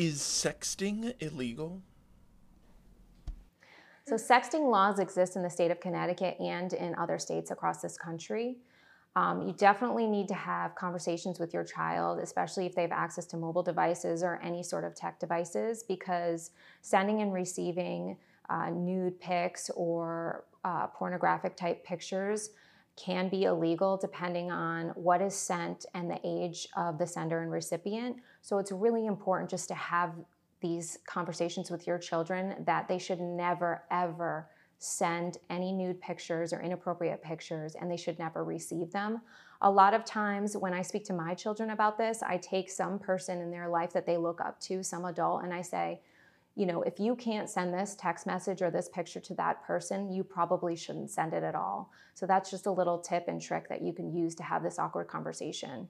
Is sexting illegal? So, sexting laws exist in the state of Connecticut and in other states across this country. Um, you definitely need to have conversations with your child, especially if they have access to mobile devices or any sort of tech devices, because sending and receiving uh, nude pics or uh, pornographic type pictures can be illegal depending on what is sent and the age of the sender and recipient. So it's really important just to have these conversations with your children that they should never, ever send any nude pictures or inappropriate pictures and they should never receive them. A lot of times when I speak to my children about this, I take some person in their life that they look up to, some adult, and I say, you know, if you can't send this text message or this picture to that person, you probably shouldn't send it at all. So that's just a little tip and trick that you can use to have this awkward conversation.